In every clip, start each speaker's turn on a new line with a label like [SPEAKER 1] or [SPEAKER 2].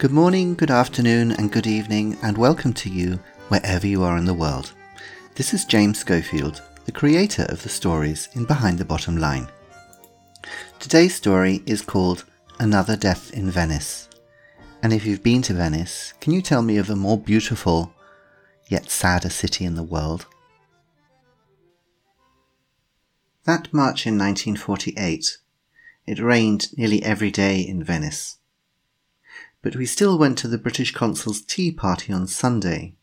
[SPEAKER 1] Good morning, good afternoon, and good evening, and welcome to you wherever you are in the world. This is James Schofield, the creator of the stories in Behind the Bottom Line. Today's story is called Another Death in Venice. And if you've been to Venice, can you tell me of a more beautiful yet sadder city in the world? That March in 1948, it rained nearly every day in Venice. But we still went to the British consul's tea party on Sunday,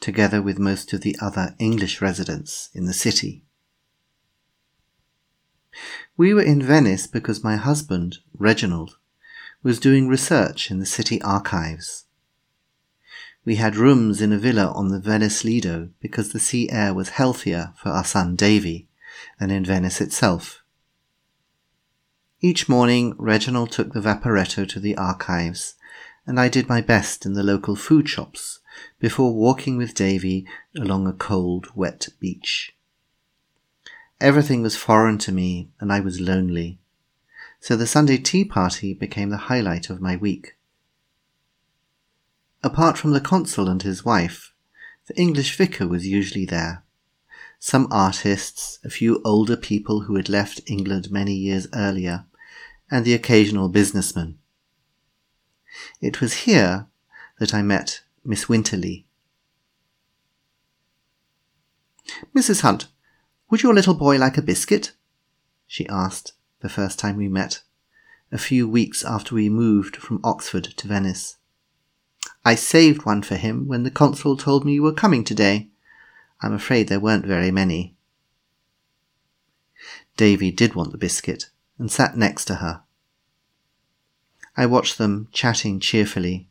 [SPEAKER 1] together with most of the other English residents in the city. We were in Venice because my husband, Reginald, was doing research in the city archives. We had rooms in a villa on the Venice Lido because the sea air was healthier for our son Davy than in Venice itself. Each morning, Reginald took the Vaporetto to the archives, and I did my best in the local food shops before walking with Davy along a cold, wet beach. Everything was foreign to me, and I was lonely, so the Sunday tea party became the highlight of my week. Apart from the consul and his wife, the English vicar was usually there. Some artists, a few older people who had left England many years earlier, and the occasional businessman. It was here that I met Miss Winterly. Mrs. Hunt, would your little boy like a biscuit? she asked the first time we met, a few weeks after we moved from Oxford to Venice. I saved one for him when the consul told me you were coming today. I'm afraid there weren't very many. Davy did want the biscuit, and sat next to her. I watched them chatting cheerfully,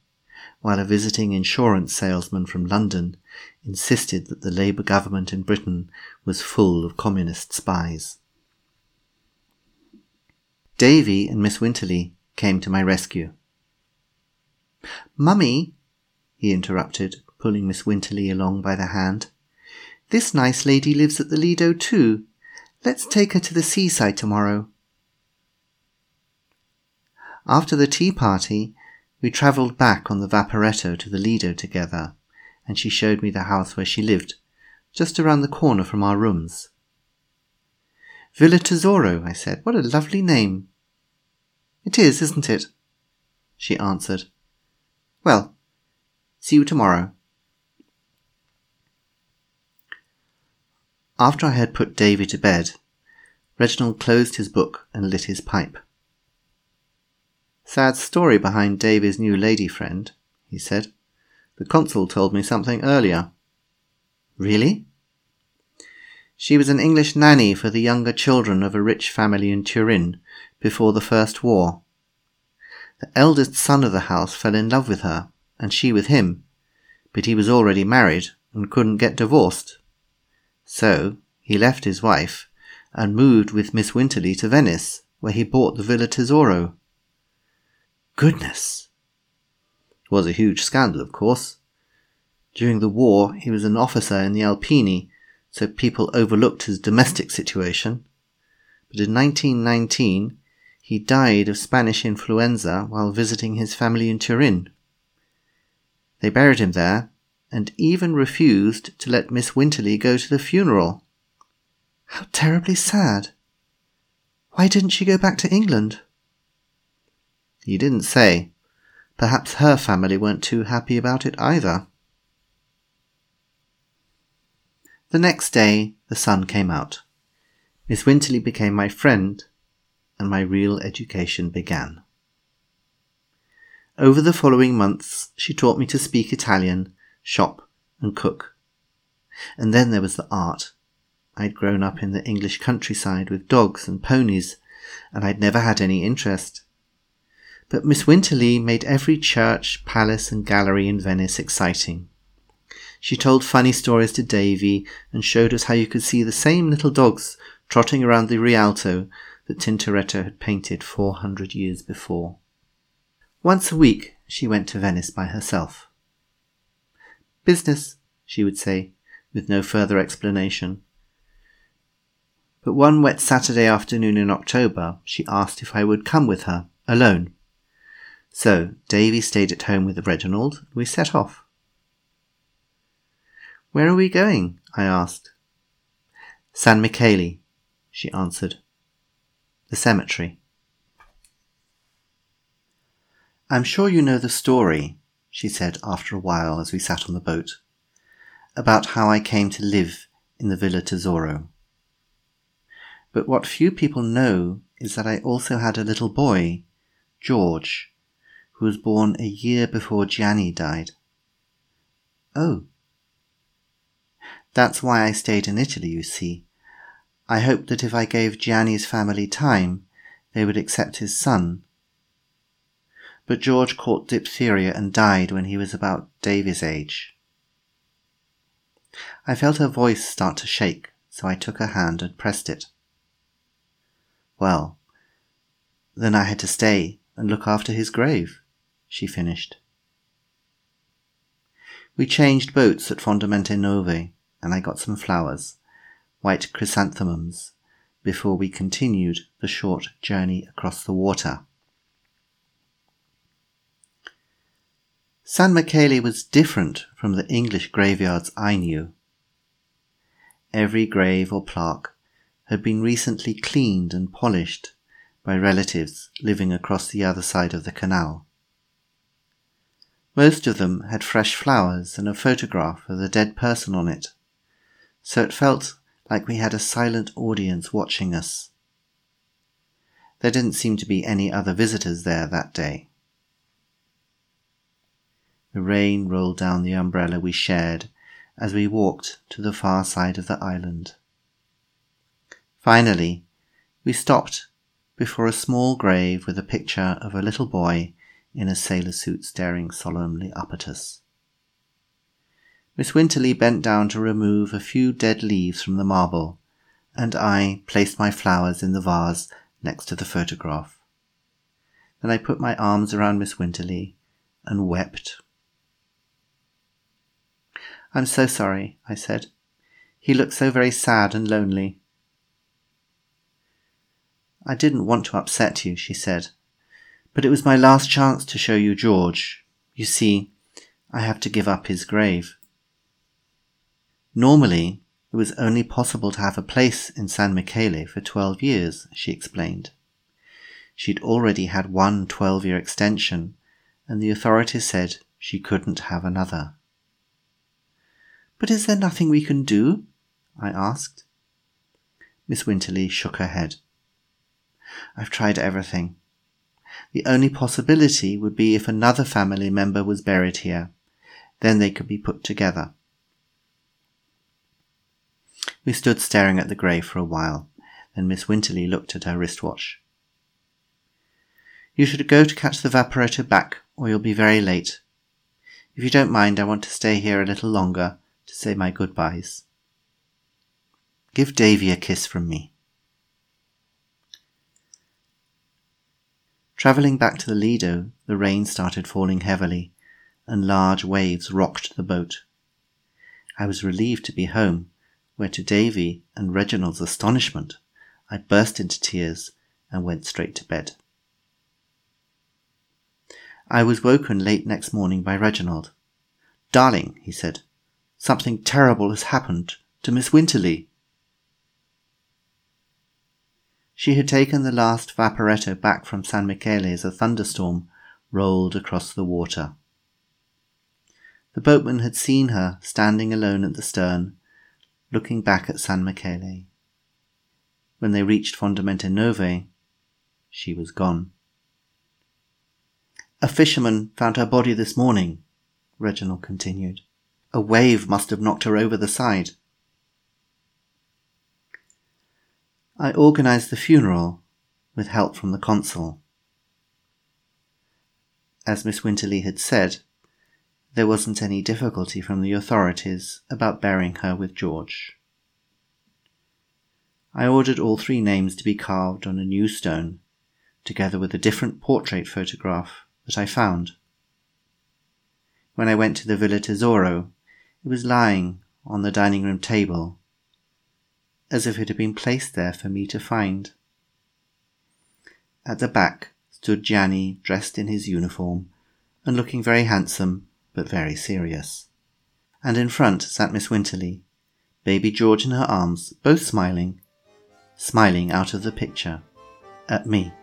[SPEAKER 1] while a visiting insurance salesman from London insisted that the Labour government in Britain was full of communist spies. Davy and Miss Winterley came to my rescue. Mummy, he interrupted, pulling Miss Winterley along by the hand. This nice lady lives at the Lido too. Let's take her to the seaside tomorrow. After the tea party, we travelled back on the Vaporetto to the Lido together, and she showed me the house where she lived, just around the corner from our rooms. Villa Tesoro, I said. What a lovely name. It is, isn't it? She answered. Well, see you tomorrow. After I had put Davy to bed, Reginald closed his book and lit his pipe. Sad story behind Davy's new lady friend, he said. The consul told me something earlier. Really? She was an English nanny for the younger children of a rich family in Turin before the First War. The eldest son of the house fell in love with her, and she with him, but he was already married and couldn't get divorced. So he left his wife and moved with Miss Winterley to Venice, where he bought the Villa Tesoro. Goodness! It was a huge scandal, of course. During the war, he was an officer in the Alpini, so people overlooked his domestic situation. But in 1919, he died of Spanish influenza while visiting his family in Turin. They buried him there and even refused to let Miss Winterley go to the funeral. How terribly sad. Why didn't she go back to England? He didn't say. Perhaps her family weren't too happy about it either. The next day, the sun came out. Miss Winterley became my friend, and my real education began. Over the following months, she taught me to speak Italian, shop, and cook. And then there was the art. I'd grown up in the English countryside with dogs and ponies, and I'd never had any interest but Miss Winterly made every church, palace, and gallery in Venice exciting. She told funny stories to Davy and showed us how you could see the same little dogs trotting around the Rialto that Tintoretto had painted four hundred years before. Once a week she went to Venice by herself. Business, she would say, with no further explanation. But one wet Saturday afternoon in October she asked if I would come with her, alone So Davy stayed at home with Reginald, and we set off. Where are we going? I asked. San Michele, she answered. The cemetery. I'm sure you know the story, she said after a while as we sat on the boat, about how I came to live in the Villa Tesoro. But what few people know is that I also had a little boy, George, who was born a year before Gianni died. Oh. That's why I stayed in Italy, you see. I hoped that if I gave Gianni's family time, they would accept his son. But George caught diphtheria and died when he was about Davy's age. I felt her voice start to shake, so I took her hand and pressed it. Well, then I had to stay and look after his grave, she finished. We changed boats at Fondamente Nove, and I got some flowers, white chrysanthemums, before we continued the short journey across the water. San Michele was different from the English graveyards I knew. Every grave or plaque had been recently cleaned and polished by relatives living across the other side of the canal. Most of them had fresh flowers and a photograph of the dead person on it, so it felt like we had a silent audience watching us. There didn't seem to be any other visitors there that day. The rain rolled down the umbrella we shared as we walked to the far side of the island. Finally, we stopped before a small grave with a picture of a little boy in a sailor suit staring solemnly up at us. Miss Winterley bent down to remove a few dead leaves from the marble, and I placed my flowers in the vase next to the photograph. Then I put my arms around Miss Winterley and wept. I'm so sorry, I said. He looked so very sad and lonely. I didn't want to upset you, she said, but it was my last chance to show you George. You see, I have to give up his grave. Normally, it was only possible to have a place in San Michele for 12 years, she explained. She'd already had one 12 year extension, and the authorities said she couldn't have another. But is there nothing we can do? I asked. Miss Winterley shook her head. I've tried everything. The only possibility would be if another family member was buried here. Then they could be put together. We stood staring at the grave for a while. Then Miss Winterley looked at her wristwatch. You should go to catch the vaporetto back, or you'll be very late. If you don't mind, I want to stay here a little longer to say my goodbyes. Give Davy a kiss from me. Travelling back to the Lido, the rain started falling heavily, and large waves rocked the boat. I was relieved to be home, where to Davy and Reginald's astonishment, I burst into tears and went straight to bed. I was woken late next morning by Reginald. Darling, he said, something terrible has happened to Miss Winterly. She had taken the last vaporetto back from San Michele as a thunderstorm rolled across the water. The boatman had seen her standing alone at the stern, looking back at San Michele. When they reached Fondamente Nove, she was gone. A fisherman found her body this morning, Reginald continued. A wave must have knocked her over the side. I organised the funeral with help from the consul. As Miss Winterley had said, there wasn't any difficulty from the authorities about burying her with George. I ordered all three names to be carved on a new stone, together with a different portrait photograph that I found. When I went to the Villa Tesoro, it was lying on the dining room table as if it had been placed there for me to find. At the back stood Gianni dressed in his uniform and looking very handsome but very serious. And in front sat Miss Winterly, baby George in her arms, both smiling, smiling out of the picture at me.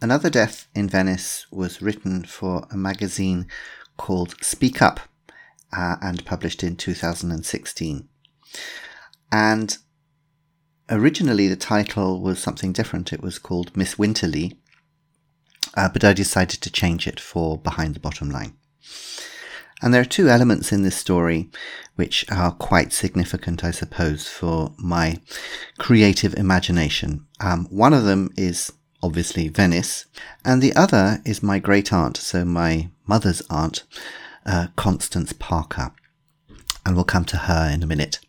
[SPEAKER 1] Another Death in Venice was written for a magazine called Speak Up uh, and published in 2016. And originally the title was something different. It was called Miss Winterly, uh, but I decided to change it for Behind the Bottom Line. And there are two elements in this story which are quite significant, I suppose, for my creative imagination. Um, one of them is obviously Venice, and the other is my great aunt, so my mother's aunt, uh, Constance Parker. And we'll come to her in a minute.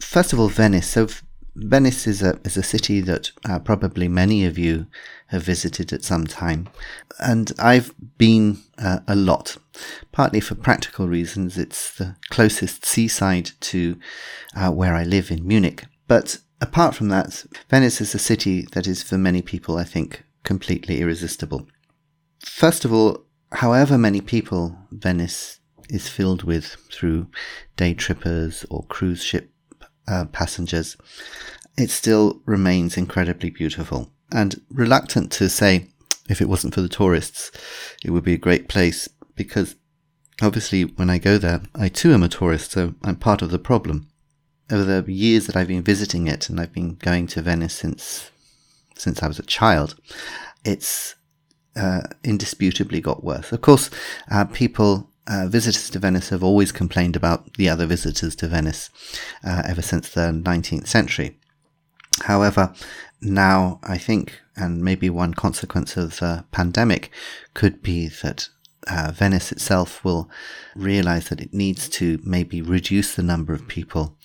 [SPEAKER 1] First of all, Venice. So, Venice is a is a city that uh, probably many of you have visited at some time, and I've been uh, a lot. Partly for practical reasons, it's the closest seaside to uh, where I live in Munich. But apart from that, Venice is a city that is for many people, I think, completely irresistible. First of all, however many people Venice is filled with through day trippers or cruise ship uh, passengers, it still remains incredibly beautiful. And reluctant to say, if it wasn't for the tourists, it would be a great place because obviously when I go there, I too am a tourist, so I'm part of the problem over the years that I've been visiting it, and I've been going to Venice since since I was a child, it's uh, indisputably got worse. Of course, uh, people. Uh, visitors to Venice have always complained about the other visitors to Venice uh, ever since the 19th century. However, now I think, and maybe one consequence of the pandemic could be that uh, Venice itself will realize that it needs to maybe reduce the number of people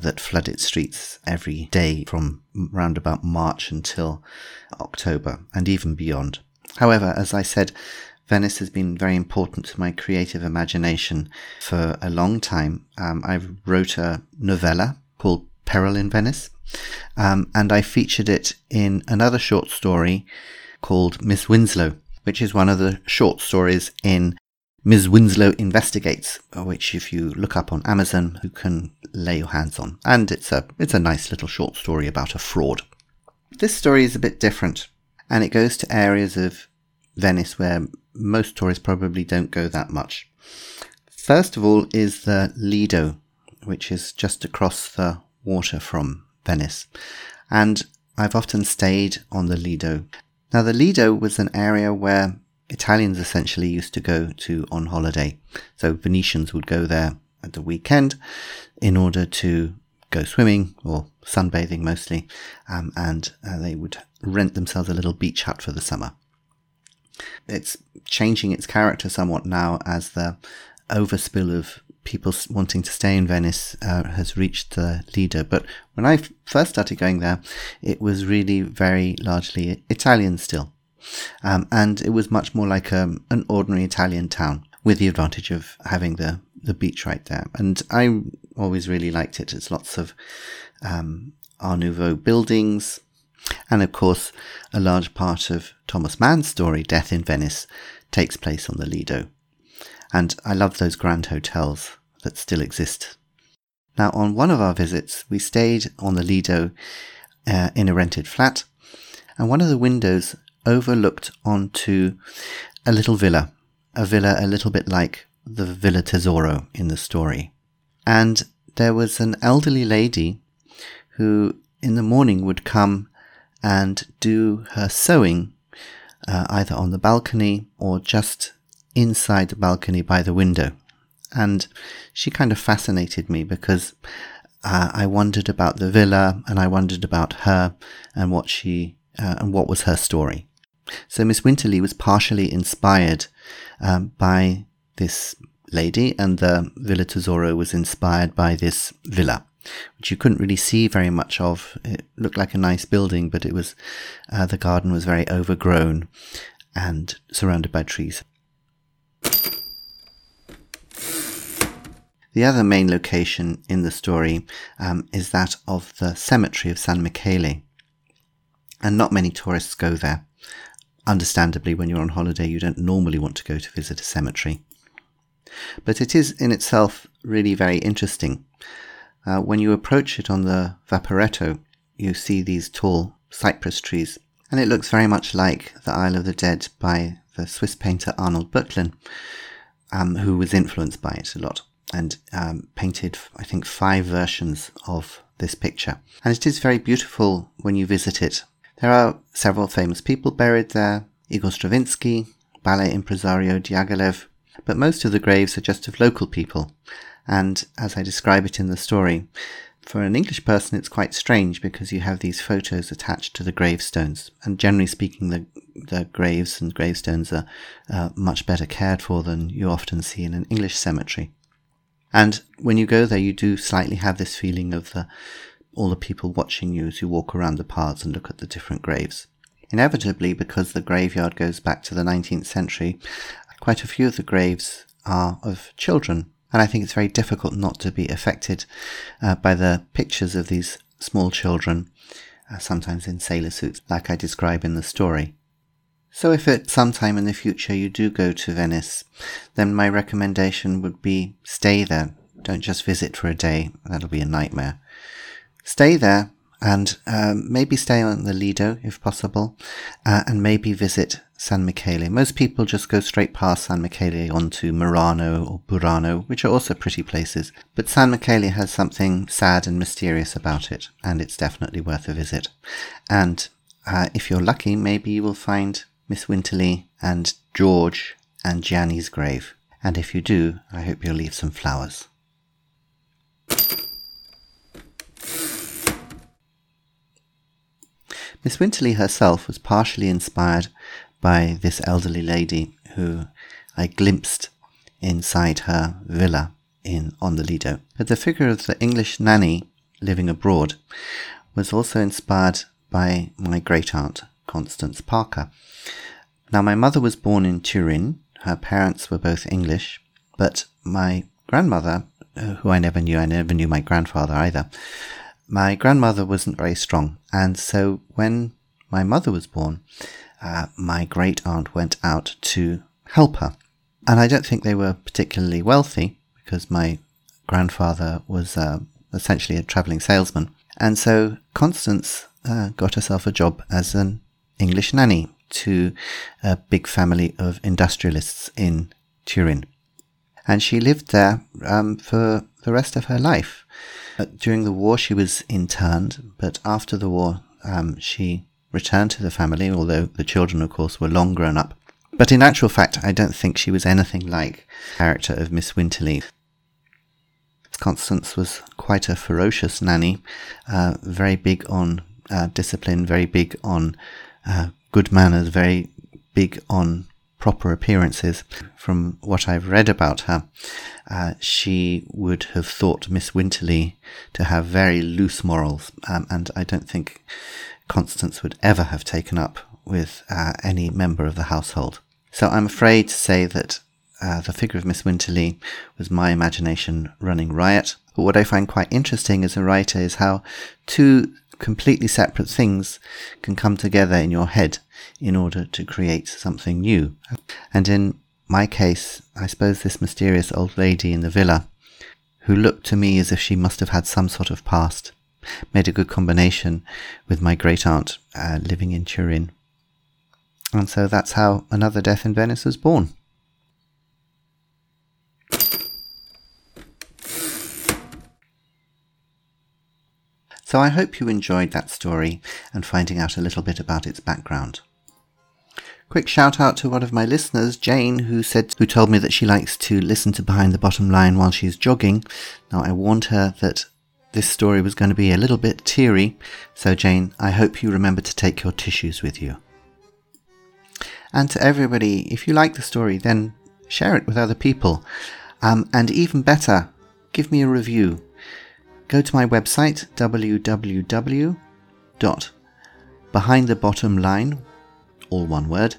[SPEAKER 1] that flood its streets every day from around about March until October and even beyond. However, as I said, Venice has been very important to my creative imagination for a long time. Um, I wrote a novella called Peril in Venice, um, and I featured it in another short story called Miss Winslow, which is one of the short stories in Ms. Winslow Investigates, which if you look up on Amazon, you can lay your hands on. And it's a, it's a nice little short story about a fraud. This story is a bit different, and it goes to areas of Venice where most tourists probably don't go that much. First of all is the Lido, which is just across the water from Venice. And I've often stayed on the Lido. Now, the Lido was an area where Italians essentially used to go to on holiday. So Venetians would go there at the weekend in order to go swimming or sunbathing mostly, um, and uh, they would rent themselves a little beach hut for the summer. It's changing its character somewhat now as the overspill of people wanting to stay in Venice uh, has reached the Lido. But when I first started going there, it was really very largely Italian still. Um, and it was much more like um, an ordinary Italian town with the advantage of having the, the beach right there. And I always really liked it. It's lots of um, Art Nouveau buildings. And of course, a large part of Thomas Mann's story, Death in Venice, takes place on the Lido. And I love those grand hotels that still exist. Now, on one of our visits, we stayed on the Lido uh, in a rented flat, and one of the windows overlooked onto a little villa, a villa a little bit like the Villa Tesoro in the story. And there was an elderly lady who in the morning would come and do her sewing uh, either on the balcony or just inside the balcony by the window. And she kind of fascinated me because uh, I wondered about the villa and I wondered about her and what she uh, and what was her story. So Miss Winterley was partially inspired um, by this lady, and the Villa Tesoro was inspired by this villa, which you couldn't really see very much of. It looked like a nice building, but it was uh, the garden was very overgrown, and surrounded by trees. The other main location in the story um, is that of the cemetery of San Michele. And not many tourists go there. Understandably, when you're on holiday, you don't normally want to go to visit a cemetery. But it is in itself really very interesting. Uh, when you approach it on the Vaporetto, you see these tall cypress trees, and it looks very much like the Isle of the Dead by the Swiss painter Arnold Böcklin, um, who was influenced by it a lot and um, painted, I think, five versions of this picture. And it is very beautiful when you visit it. There are several famous people buried there Igor Stravinsky, ballet impresario Diaghilev, but most of the graves are just of local people. And as I describe it in the story, for an English person, it's quite strange because you have these photos attached to the gravestones, and generally speaking, the the graves and gravestones are uh, much better cared for than you often see in an English cemetery. And when you go there, you do slightly have this feeling of the, all the people watching you as you walk around the paths and look at the different graves. Inevitably, because the graveyard goes back to the 19th century, quite a few of the graves are of children. And I think it's very difficult not to be affected uh, by the pictures of these small children, uh, sometimes in sailor suits, like I describe in the story. So if at some time in the future you do go to Venice, then my recommendation would be stay there. Don't just visit for a day. That'll be a nightmare. Stay there and um, maybe stay on the Lido if possible, uh, and maybe visit San Michele. Most people just go straight past San Michele onto Murano or Burano, which are also pretty places. But San Michele has something sad and mysterious about it, and it's definitely worth a visit. And uh, if you're lucky, maybe you will find Miss Winterly and George and Gianni's grave. And if you do, I hope you'll leave some flowers. Miss Winterly herself was partially inspired by this elderly lady who I glimpsed inside her villa in on the Lido. But the figure of the English nanny living abroad was also inspired by my great aunt Constance Parker. Now, my mother was born in Turin. Her parents were both English, but my grandmother, uh, who I never knew, I never knew my grandfather either. My grandmother wasn't very strong, and so when my mother was born, uh, my great aunt went out to help her. And I don't think they were particularly wealthy because my grandfather was uh, essentially a traveling salesman. And so Constance uh, got herself a job as an English nanny to a big family of industrialists in Turin. And she lived there um, for the rest of her life. Uh, during the war, she was interned, but after the war, um, she returned to the family, although the children, of course, were long grown up. But in actual fact, I don't think she was anything like the character of Miss Winterly. Constance was quite a ferocious nanny, uh, very big on uh, discipline, very big on uh, good manners, very big on proper appearances. From what I've read about her, uh, she would have thought Miss Winterly to have very loose morals, um, and I don't think Constance would ever have taken up with uh, any member of the household. So I'm afraid to say that uh, the figure of Miss Winterly was my imagination running riot. But what I find quite interesting as a writer is how two completely separate things can come together in your head in order to create something new. And in my case, I suppose this mysterious old lady in the villa, who looked to me as if she must have had some sort of past, made a good combination with my great aunt uh, living in Turin. And so that's how Another Death in Venice was born. So I hope you enjoyed that story and finding out a little bit about its background. Quick shout out to one of my listeners, Jane, who said who told me that she likes to listen to Behind the Bottom Line while she's jogging. Now I warned her that this story was going to be a little bit teary, so Jane, I hope you remember to take your tissues with you. And to everybody, if you like the story, then share it with other people. Um, and even better, give me a review go to my website www.behindthebottomline, all one word,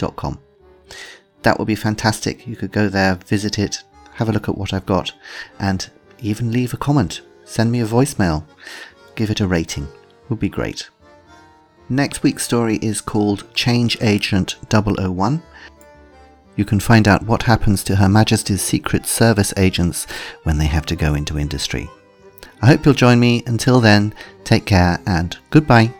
[SPEAKER 1] www.thebrightlife.com. That would be fantastic. You could go there, visit it, have a look at what I've got, and even leave a comment. Send me a voicemail. Give it a rating. Would be great. Next week's story is called Change Agent 001. You can find out what happens to Her Majesty's Secret Service agents when they have to go into industry. I hope you'll join me. Until then, take care and goodbye.